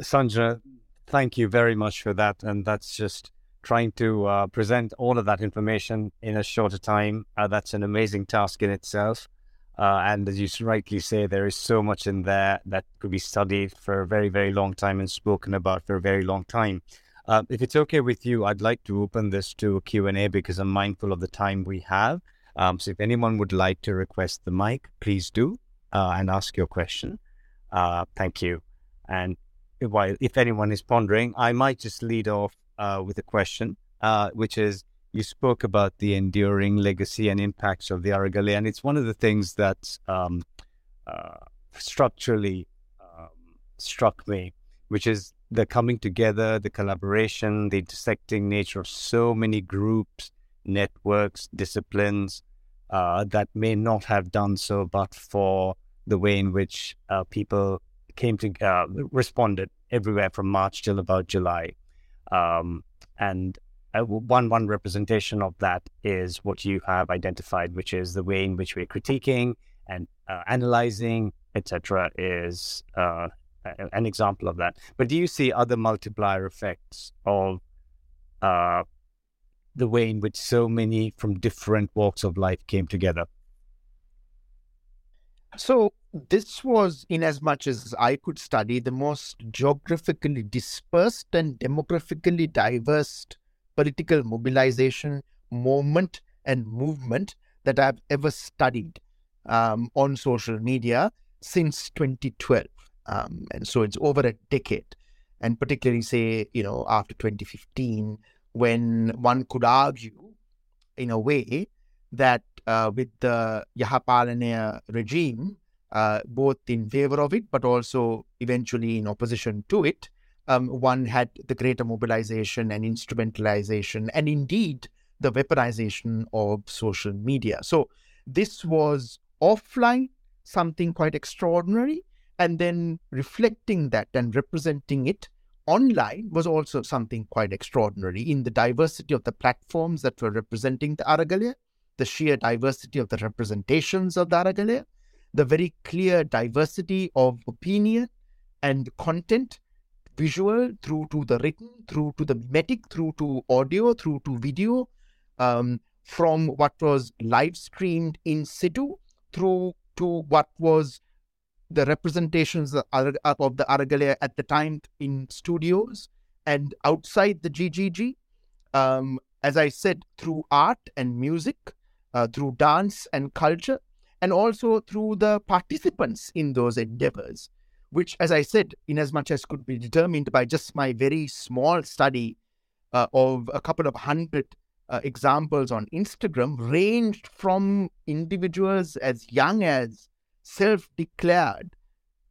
Sanjana, thank you very much for that. And that's just trying to uh, present all of that information in a shorter time. Uh, that's an amazing task in itself. Uh, and as you rightly say, there is so much in there that could be studied for a very, very long time and spoken about for a very long time. Uh, if it's okay with you, I'd like to open this to a Q&A because I'm mindful of the time we have. Um, so if anyone would like to request the mic, please do uh, and ask your question. Uh, thank you. And while if anyone is pondering, I might just lead off uh, with a question, uh, which is you spoke about the enduring legacy and impacts of the Aragalaya, and it's one of the things that um, uh, structurally um, struck me, which is the coming together, the collaboration, the intersecting nature of so many groups, networks, disciplines uh, that may not have done so, but for the way in which uh, people came to uh, responded everywhere from March till about July. Um, and uh, one one representation of that is what you have identified, which is the way in which we're critiquing and uh, analyzing, etc., is uh, an example of that. But do you see other multiplier effects of uh, the way in which so many from different walks of life came together? So this was, in as much as I could study, the most geographically dispersed and demographically diverse political mobilization, movement, and movement that I've ever studied um, on social media since 2012. Um, and so it's over a decade. And particularly, say, you know, after 2015, when one could argue, in a way, that uh, with the Yahapalana regime, uh, both in favor of it, but also eventually in opposition to it, um, one had the greater mobilization and instrumentalization, and indeed the weaponization of social media. So this was offline, something quite extraordinary, and then reflecting that and representing it online was also something quite extraordinary in the diversity of the platforms that were representing the Aragalaya, the sheer diversity of the representations of the Aragalaya, the very clear diversity of opinion and content visual through to the written, through to the mimetic, through to audio, through to video, um, from what was live streamed in situ through to what was the representations of the Aragalaya at the time in studios and outside the GGG. Um, as I said, through art and music, uh, through dance and culture, and also through the participants in those endeavors which, as I said, in as much as could be determined by just my very small study uh, of a couple of hundred uh, examples on Instagram, ranged from individuals as young as self declared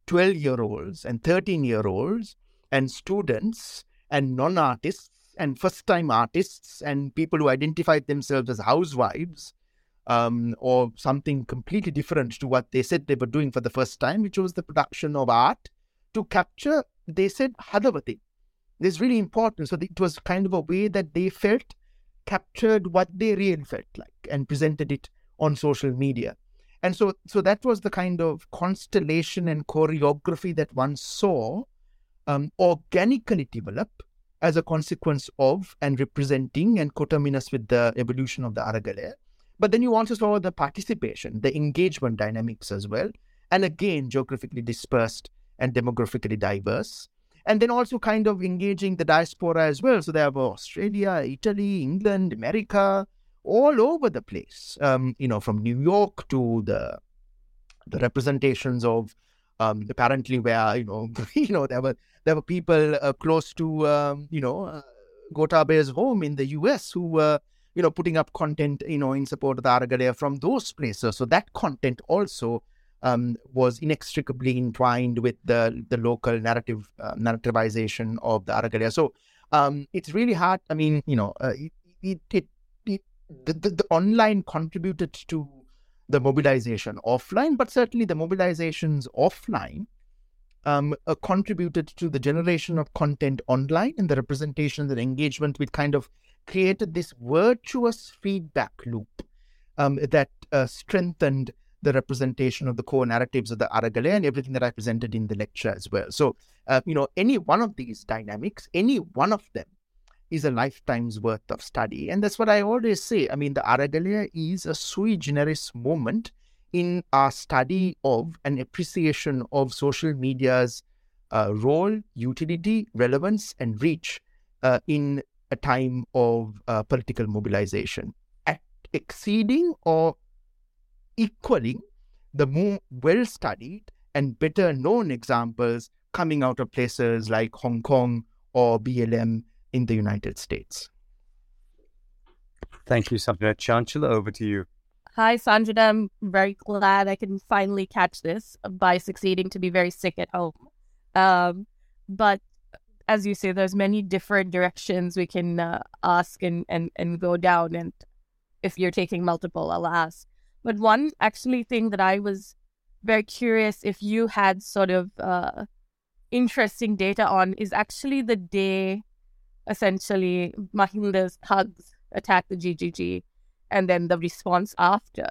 12 year olds and 13 year olds, and students and non artists and first time artists and people who identified themselves as housewives um, or something completely different to what they said they were doing for the first time, which was the production of art to capture, they said, Hadavati. This is really important. So it was kind of a way that they felt captured what they really felt like and presented it on social media. And so, so that was the kind of constellation and choreography that one saw um, organically develop as a consequence of and representing and coterminous with the evolution of the Aragalaya. But then you also saw the participation, the engagement dynamics as well. And again, geographically dispersed and demographically diverse. And then also kind of engaging the diaspora as well. So there were Australia, Italy, England, America, all over the place. Um, you know, from New York to the the representations of um, apparently where you know you know there were there were people uh, close to um, you know uh, Gotabaya's home in the U.S. who were you know, putting up content, you know, in support of the Aragalaya from those places. So that content also um, was inextricably entwined with the the local narrative uh, narrativization of the Aragalaya. So um, it's really hard. I mean, you know, uh, it, it, it, it the, the, the online contributed to the mobilization offline, but certainly the mobilizations offline um, uh, contributed to the generation of content online and the representation and engagement with kind of created this virtuous feedback loop um, that uh, strengthened the representation of the core narratives of the Aragalaya and everything that I presented in the lecture as well. So, uh, you know, any one of these dynamics, any one of them is a lifetime's worth of study. And that's what I always say. I mean, the Aragalaya is a sui generis moment in our study of and appreciation of social media's uh, role, utility, relevance, and reach uh, in a time of uh, political mobilization, at exceeding or equaling the more well studied and better known examples coming out of places like Hong Kong or BLM in the United States. Thank you, Sanjana. Chanchala, over to you. Hi, Sanjana. I'm very glad I can finally catch this by succeeding to be very sick at home. Um, but as you say, there's many different directions we can uh, ask and, and, and go down. And if you're taking multiple, I'll ask. But one actually thing that I was very curious if you had sort of uh, interesting data on is actually the day essentially Mahinda's thugs attacked the GGG and then the response after.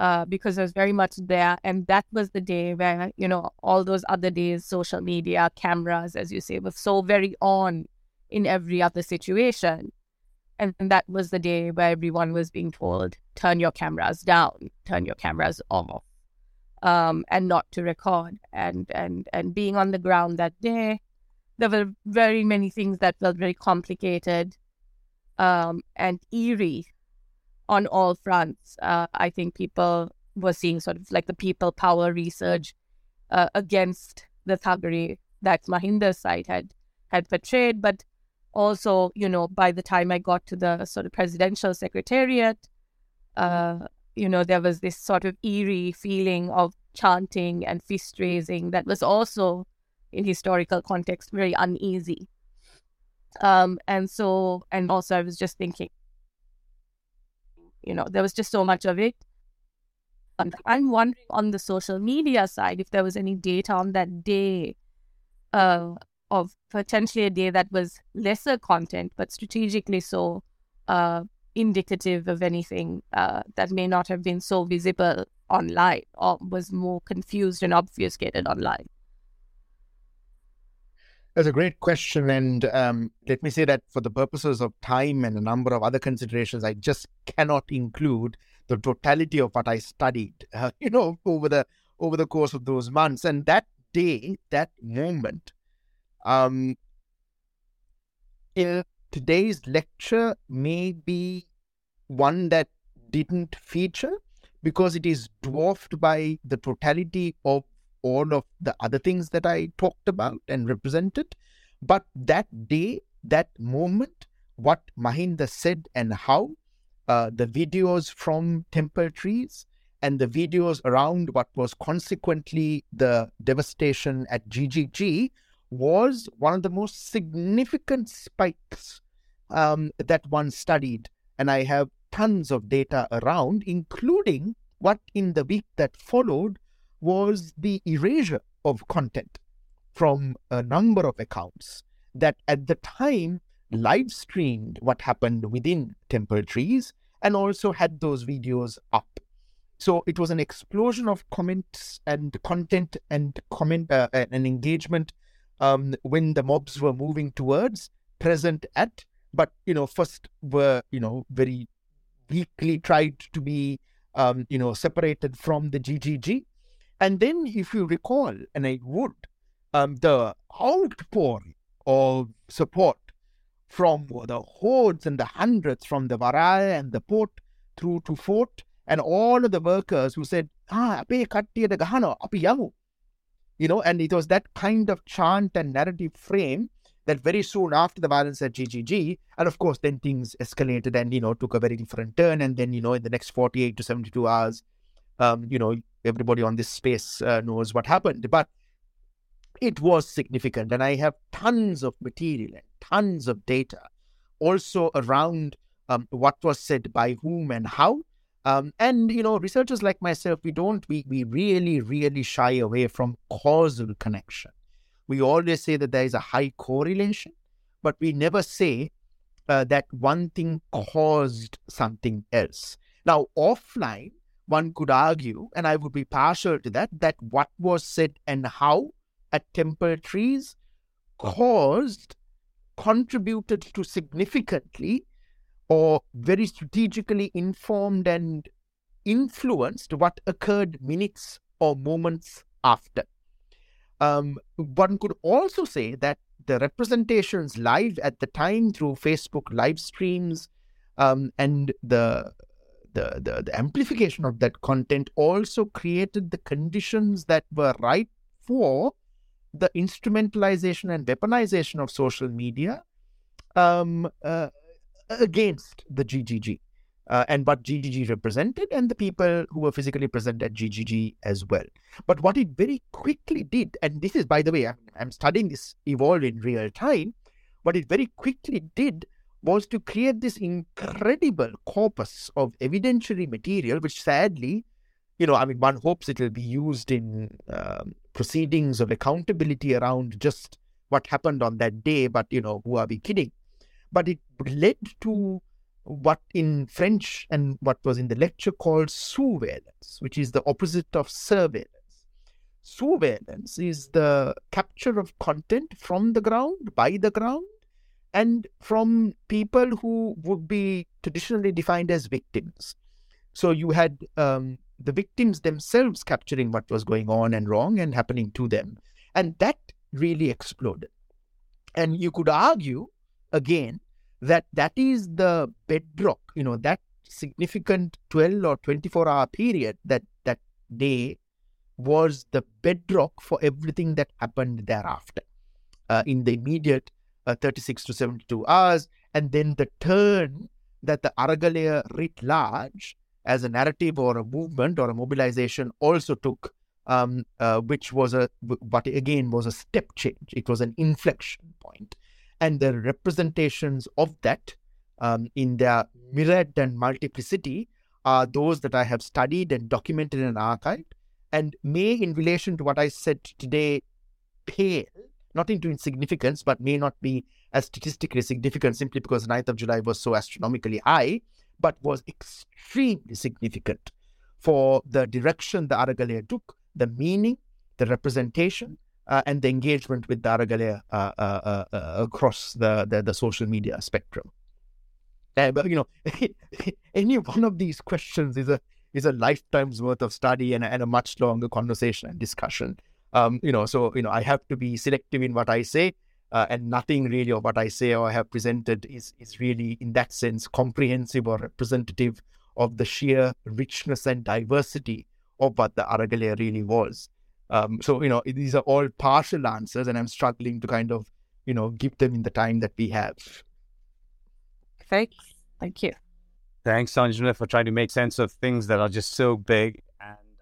Uh, because I was very much there. And that was the day where, you know, all those other days, social media, cameras, as you say, was so very on in every other situation. And, and that was the day where everyone was being told, turn your cameras down, turn your cameras off, um, and not to record. And, and, and being on the ground that day, there were very many things that felt very complicated um, and eerie on all fronts. Uh, I think people were seeing sort of like the people power research uh, against the thuggery that Mahinda's side had had portrayed, but also, you know, by the time I got to the sort of presidential secretariat, uh, you know, there was this sort of eerie feeling of chanting and fist raising that was also, in historical context, very uneasy. Um, and so, and also, I was just thinking, you know, there was just so much of it. And I'm wondering on the social media side if there was any data on that day uh, of potentially a day that was lesser content, but strategically so uh, indicative of anything uh, that may not have been so visible online or was more confused and obfuscated online. That's a great question. And um, let me say that for the purposes of time and a number of other considerations, I just cannot include the totality of what I studied, uh, you know, over the over the course of those months. And that day, that moment, um, in today's lecture may be one that didn't feature because it is dwarfed by the totality of all of the other things that I talked about and represented. But that day, that moment, what Mahinda said and how, uh, the videos from temple trees and the videos around what was consequently the devastation at GGG was one of the most significant spikes um, that one studied. And I have tons of data around, including what in the week that followed was the erasure of content from a number of accounts that at the time live streamed what happened within temple trees and also had those videos up. So it was an explosion of comments and content and comment uh, and engagement um, when the mobs were moving towards present at, but you know first were you know very weakly tried to be um, you know separated from the GGG and then, if you recall, and I would, um, the outpouring of support from the hordes and the hundreds from the Varaya and the port through to fort, and all of the workers who said, ah, ape kattiyata gahana, api yamu. You know, and it was that kind of chant and narrative frame that very soon after the violence at GGG, and of course, then things escalated and, you know, took a very different turn. And then, you know, in the next 48 to 72 hours, um, you know, everybody on this space uh, knows what happened. But it was significant. And I have tons of material and tons of data also around um, what was said by whom and how. Um, and, you know, researchers like myself, we don't, we, we really, really shy away from causal connection. We always say that there is a high correlation, but we never say uh, that one thing caused something else. Now, offline, one could argue, and I would be partial to that, that what was said and how at Temple Trees caused, contributed to significantly or very strategically informed and influenced what occurred minutes or moments after. Um, one could also say that the representations live at the time through Facebook live streams um, and the, the, the the amplification of that content also created the conditions that were right for the instrumentalization and weaponization of social media um, uh, against the GGG uh, and what GGG represented and the people who were physically present at GGG as well. But what it very quickly did, and this is, by the way, I'm, I'm studying this evolve in real time, what it very quickly did was to create this incredible corpus of evidentiary material, which sadly, you know, I mean, one hopes it will be used in um, proceedings of accountability around just what happened on that day, but, you know, who are we kidding? But it led to what in French and what was in the lecture called sousveillance, which is the opposite of surveillance. Sousveillance is the capture of content from the ground, by the ground, and from people who would be traditionally defined as victims. So you had um, the victims themselves capturing what was going on and wrong and happening to them. And that really exploded. And you could argue, again, that that is the bedrock you know that significant 12 or 24 hour period that that day was the bedrock for everything that happened thereafter uh, in the immediate uh, 36 to 72 hours and then the turn that the Aragalaya writ large as a narrative or a movement or a mobilization also took um, uh, which was a but again was a step change. It was an inflection point. And the representations of that um, in their myriad and multiplicity are those that I have studied and documented and archived, and may, in relation to what I said today, pale, not into insignificance, but may not be as statistically significant simply because 9th of July was so astronomically high, but was extremely significant for the direction the Aragalaya took, the meaning, the representation, uh, and the engagement with Aragalaya uh, uh, uh, across the, the, the social media spectrum. but you know, any one of these questions is a is a lifetime's worth of study and, and a much longer conversation and discussion. Um, you know, so you know, I have to be selective in what I say, uh, and nothing really of what I say or I have presented is is really, in that sense, comprehensive or representative of the sheer richness and diversity of what the Aragalaya really was. Um, so, you know, these are all partial answers, and I'm struggling to kind of, you know, give them in the time that we have. Thanks. Thank you. Thanks, Sanjana, for trying to make sense of things that are just so big.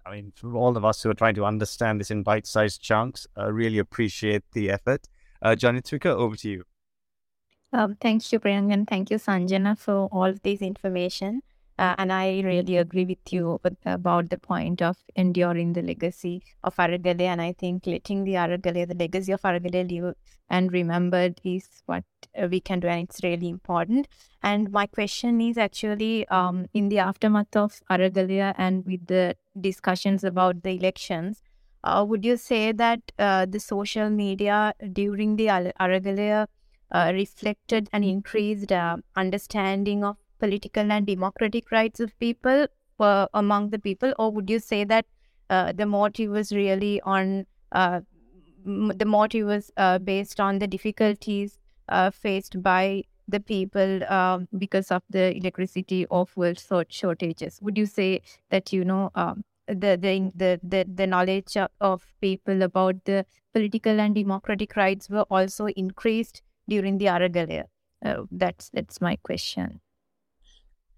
I mean, for all of us who are trying to understand this in bite sized chunks, I really appreciate the effort. Uh, Janitrika, over to you. Um, thank you, and thank you, Sanjana, for all of this information. Uh, and I really agree with you about the point of enduring the legacy of Aragalaya. And I think letting the Aragalaya, the legacy of Aragalaya live and remembered is what we can do. And it's really important. And my question is actually um, in the aftermath of Aragalaya and with the discussions about the elections, uh, would you say that uh, the social media during the Aragalaya uh, reflected an increased uh, understanding of political and democratic rights of people uh, among the people, or would you say that uh, the motive was really on the motive was based on the difficulties faced by the people um, because of the electricity or fuel shortages? Would you say that you know um, the, the the the the knowledge of people about the political and democratic rights were also increased during the Aragalaya? Uh, that's that's my question.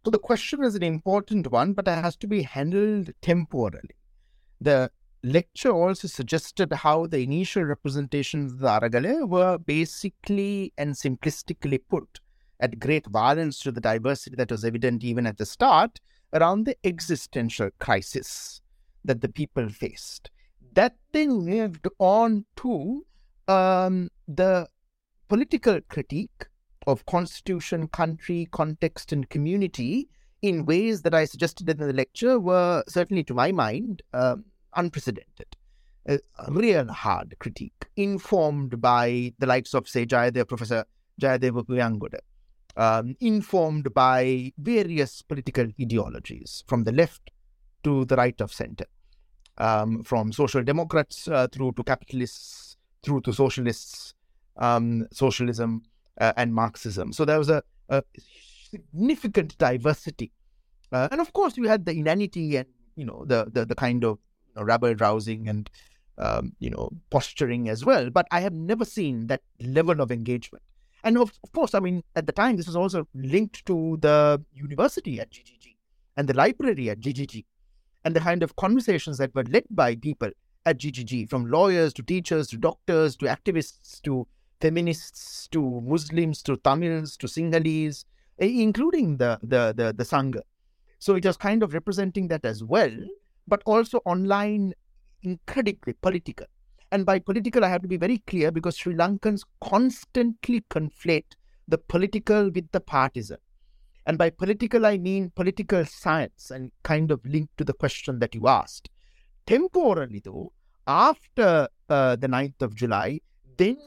So the question is an important one, but it has to be handled temporally. The lecture also suggested how the initial representations of the Aragalaya were basically and simplistically put at great violence to the diversity that was evident even at the start around the existential crisis that the people faced. That they moved on to um, the political critique of constitution, country, context, and community in ways that I suggested in the lecture were certainly, to my mind, um, unprecedented. A, a real hard critique, informed by the likes of, say, Jayadev, Professor Jayadeva Uyangoda, um, informed by various political ideologies from the left to the right of center, um, from social democrats uh, through to capitalists, through to socialists, um, socialism, uh, and Marxism. So there was a, a significant diversity. Uh, and of course, you had the inanity and, you know, the, the, the kind of you know, rabble rousing and, um, you know, posturing as well. But I have never seen that level of engagement. And of, of course, I mean, at the time, this was also linked to the university at GGG and the library at GGG and the kind of conversations that were led by people at GGG, from lawyers to teachers to doctors to activists to feminists to Muslims to Tamils to Sinhalese, eh, including the, the, the, the Sangha. So it was kind of representing that as well, but also online, incredibly political. And by political, I have to be very clear because Sri Lankans constantly conflate the political with the partisan. And by political, I mean political science and kind of linked to the question that you asked. Temporally, though, after uh, the 9th of July, then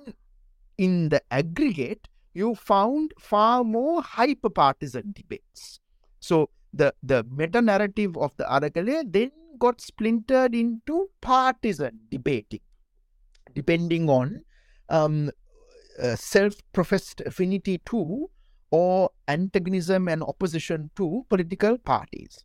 in the aggregate, you found far more hyper partisan debates. So the, the meta narrative of the Aragalaya then got splintered into partisan debating, depending on um, uh, self professed affinity to or antagonism and opposition to political parties.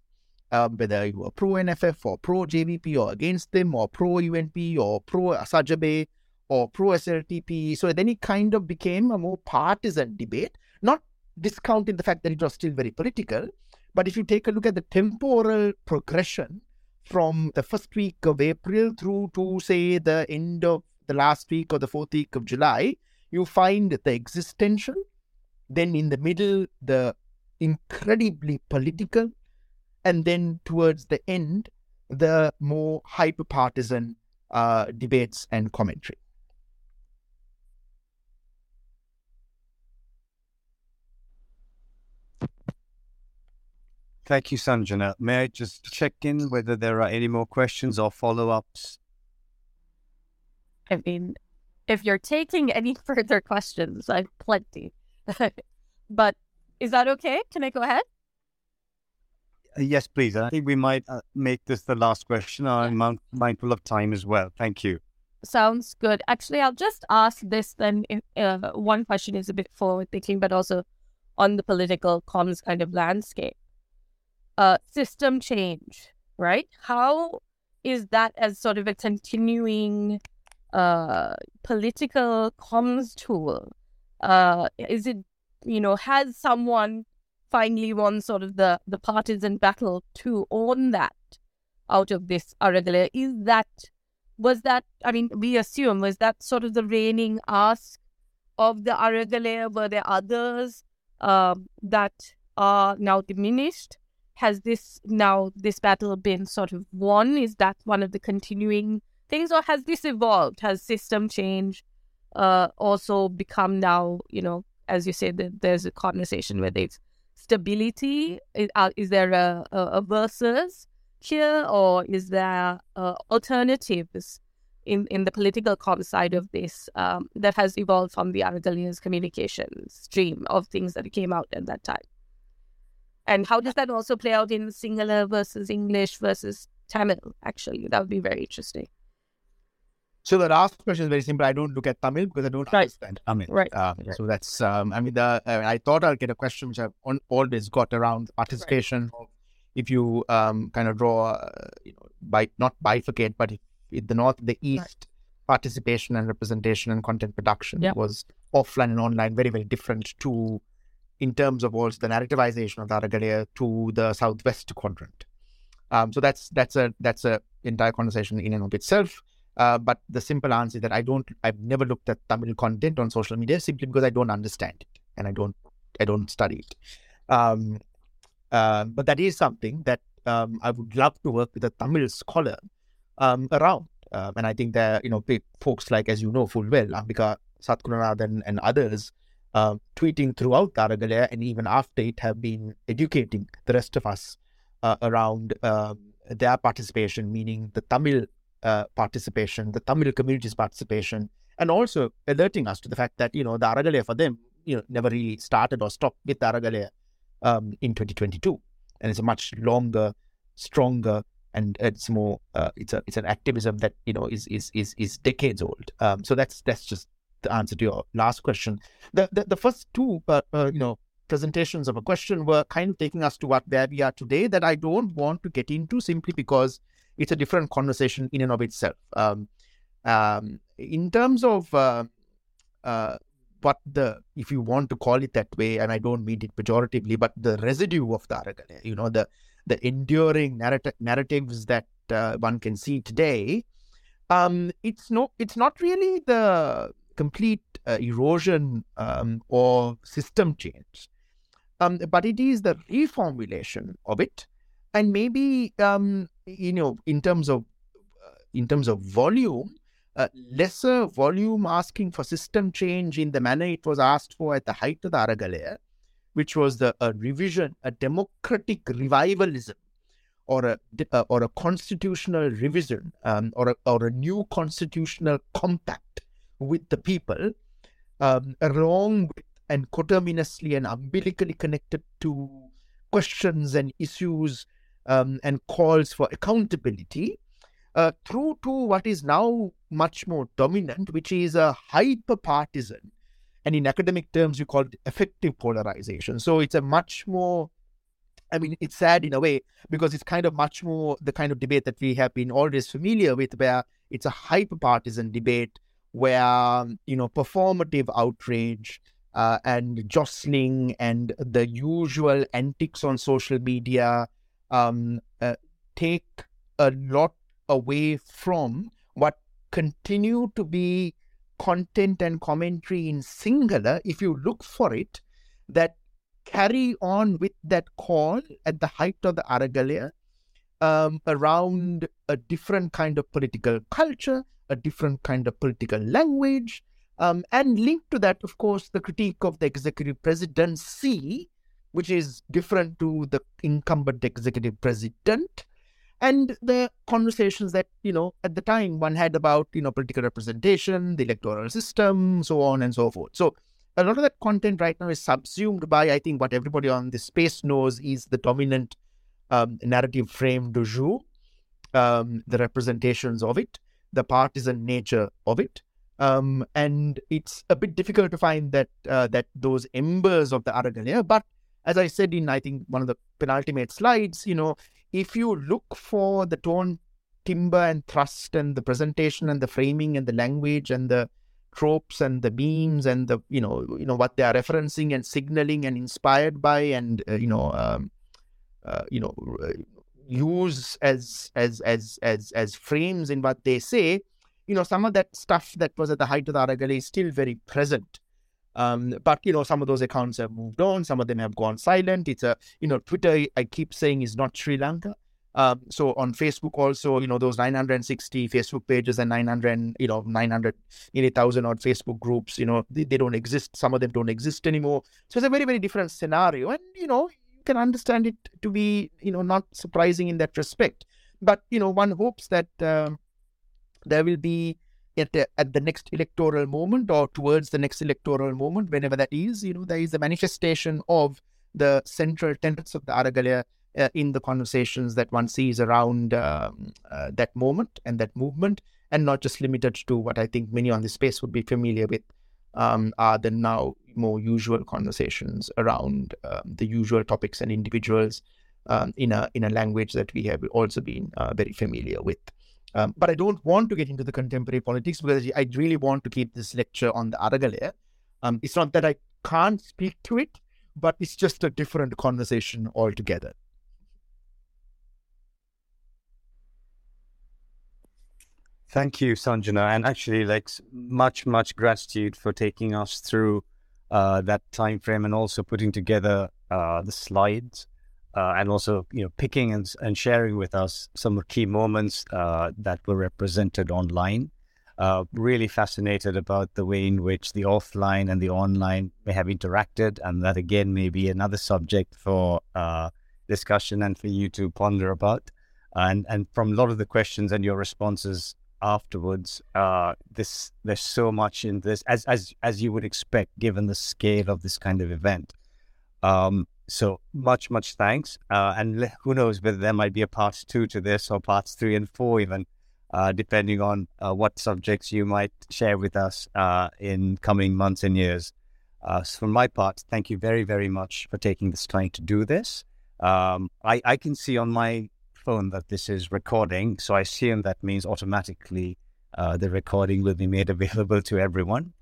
Um, whether you were pro NFF or pro JVP or against them or pro UNP or pro Sajabe or pro SLPP. So then it kind of became a more partisan debate, not discounting the fact that it was still very political. But if you take a look at the temporal progression from the first week of April through to, say, the end of the last week or the fourth week of July, you find the existential. Then in the middle, the incredibly political. And then towards the end, the more hyper partisan uh, debates and commentary. Thank you, Sanjana. May I just check in whether there are any more questions or follow ups? I mean, if you're taking any further questions, I've plenty. but is that okay? Can I go ahead? Uh, yes, please. I think we might uh, make this the last question. I'm mindful of time as well. Thank you. Sounds good. Actually, I'll just ask this then. If, uh, one question is a bit forward thinking, but also on the political comms kind of landscape uh, system change, right? How is that as sort of a continuing uh, political comms tool? Uh, is it, you know, has someone finally won sort of the, the partisan battle to own that out of this Aragalaya? Is that, was that, I mean, we assume, was that sort of the reigning ask of the Aragalaya? Were there others um, that are now diminished? has this now this battle been sort of won? Is that one of the continuing things, or has this evolved? Has system change uh, also become now? You know, as you said, that there's a conversation where there's stability. Is, uh, is there a, a, a, versus here, or is there uh, alternatives? In, in the political com side of this, um, that has evolved from the Aragalaya's communication stream of things that came out at that time. And how does that also play out in Sinhala versus English versus Tamil? Actually, that would be very interesting. So the last question is very simple. I don't look at Tamil because I don't right. understand Tamil. Right. Uh, right. So that's. Um, I mean, the uh, I thought I'll get a question which I've on, always got around participation. Right. If you um, kind of draw, uh, you know, by not bifurcate, but if, if the north, the east, right. participation and representation and content production yeah. was offline and online, very very different to in terms of also the narrativization of the Aragalaya to the southwest quadrant. Um, so that's that's a that's a entire conversation in and of itself. Uh, but the simple answer is that I don't I've never looked at Tamil content on social media simply because I don't understand it and I don't I don't study it. Um, uh, but that is something that um, I would love to work with a Tamil scholar um, around. Um, and I think that you know folks like as you know full well Ambika Satkunanathan and others uh, tweeting throughout Aragalaya and even after it have been educating the rest of us uh, around um, their participation, meaning the Tamil uh, participation, the Tamil community's participation, and also alerting us to the fact that, you know, the Aragalaya for them, you know, never really started or stopped with Aragalaya um, in 2022. And it's a much longer, stronger, and it's more, uh, it's a, it's an activism that, you know, is, is, is, is decades old. Um, so that's, that's just the answer to your last question. The, the, the first two, uh, uh, you know, presentations of a question were kind of taking us to what where we are today that I don't want to get into simply because it's a different conversation in and of itself. Um, um, in terms of uh, uh, what the, if you want to call it that way, and I don't mean it pejoratively, but the residue of the Aragalaya, you know, the the enduring narrat- narratives that uh, one can see today, um, it's no, it's not really the complete uh, erosion um, or system change um, but it is the reformulation of it, and maybe um, you know in terms of uh, in terms of volume, uh, lesser volume asking for system change in the manner it was asked for at the height of the Aragalaya, which was the a revision, a democratic revivalism, or a uh, or a constitutional revision, um, or a, or a new constitutional compact with the people, um, along with and coterminously and umbilically connected to questions and issues um, and calls for accountability uh, through to what is now much more dominant, which is a hyper partisan. And in academic terms, you call it affective polarization. So it's a much more, I mean, it's sad in a way because it's kind of much more the kind of debate that we have been always familiar with, where it's a hyper partisan debate where, you know, performative outrage, uh, and jostling and the usual antics on social media um, uh, take a lot away from what continue to be content and commentary in Sinhala, if you look for it, that carry on with that call at the height of the Aragalaya um, around a different kind of political culture, a different kind of political language, um, and linked to that, of course, the critique of the executive presidency, which is different to the incumbent executive president, and the conversations that, you know, at the time one had about, you know, political representation, the electoral system, so on and so forth. So a lot of that content right now is subsumed by, I think, what everybody on this space knows is the dominant um, narrative frame du jour, um, the representations of it, the partisan nature of it, um, and it's a bit difficult to find that uh, that those embers of the Aragalaya. But as I said in I think one of the penultimate slides, you know, if you look for the tone, timbre, and thrust, and the presentation, and the framing, and the language, and the tropes, and the beams, and the you know you know what they are referencing and signaling and inspired by, and uh, you know um, uh, you know uh, use as as as as as frames in what they say you know, some of that stuff that was at the height of the Aragalaya is still very present. Um, but you know, some of those accounts have moved on. Some of them have gone silent. It's a you know, Twitter. I keep saying is not Sri Lanka. Um, so on Facebook also, you know, those 960 Facebook pages and 900, you know, 900, nearly thousand odd Facebook groups, you know, they, they don't exist. Some of them don't exist anymore. So it's a very, very different scenario. And, you know, you can understand it to be, you know, not surprising in that respect. But, you know, one hopes that, uh, there will be at the, at the next electoral moment or towards the next electoral moment, whenever that is, you know, there is a manifestation of the central tenets of the Aragalaya uh, in the conversations that one sees around um, uh, that moment and that movement, and not just limited to what I think many on this space would be familiar with, um, are the now more usual conversations around um, the usual topics and individuals um, in a in a language that we have also been uh, very familiar with. Um, but I don't want to get into the contemporary politics because I really want to keep this lecture on the Aragalaya. Um, it's not that I can't speak to it, but it's just a different conversation altogether. Thank you, Sanjana, and actually, like much, much gratitude for taking us through uh, that time frame and also putting together uh, the slides uh, and also you know picking and, and sharing with us some of key moments uh, that were represented online. Uh, really fascinated about the way in which the offline and the online may have interacted, and that again may be another subject for uh, discussion and for you to ponder about. And and from a lot of the questions and your responses afterwards, uh, this there's so much in this as as as you would expect given the scale of this kind of event. Um, so much much thanks, uh, and who knows whether there might be a part two to this or parts three and four even uh, depending on uh, what subjects you might share with us uh, in coming months and years. Uh, so, for my part, thank you very, very much for taking this time to do this. Um, I, I, can see on my phone that this is recording, so I assume that means automatically uh, the recording will be made available to everyone.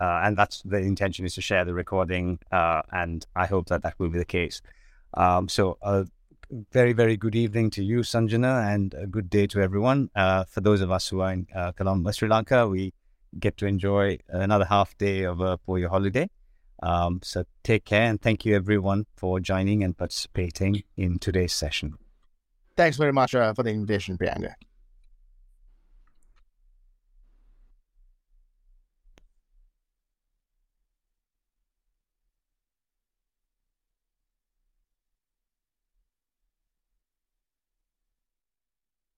Uh, and that's the intention is to share the recording, and I hope that that will be the case. Um, so a very, very good evening to you, Sanjana, and a good day to everyone. Uh, for those of us who are in uh, Colombo, Sri Lanka, we get to enjoy another half day of a Poya holiday. Um, so take care and thank you, everyone, for joining and participating in today's session. Thanks very much uh, for the invitation, Priyanga.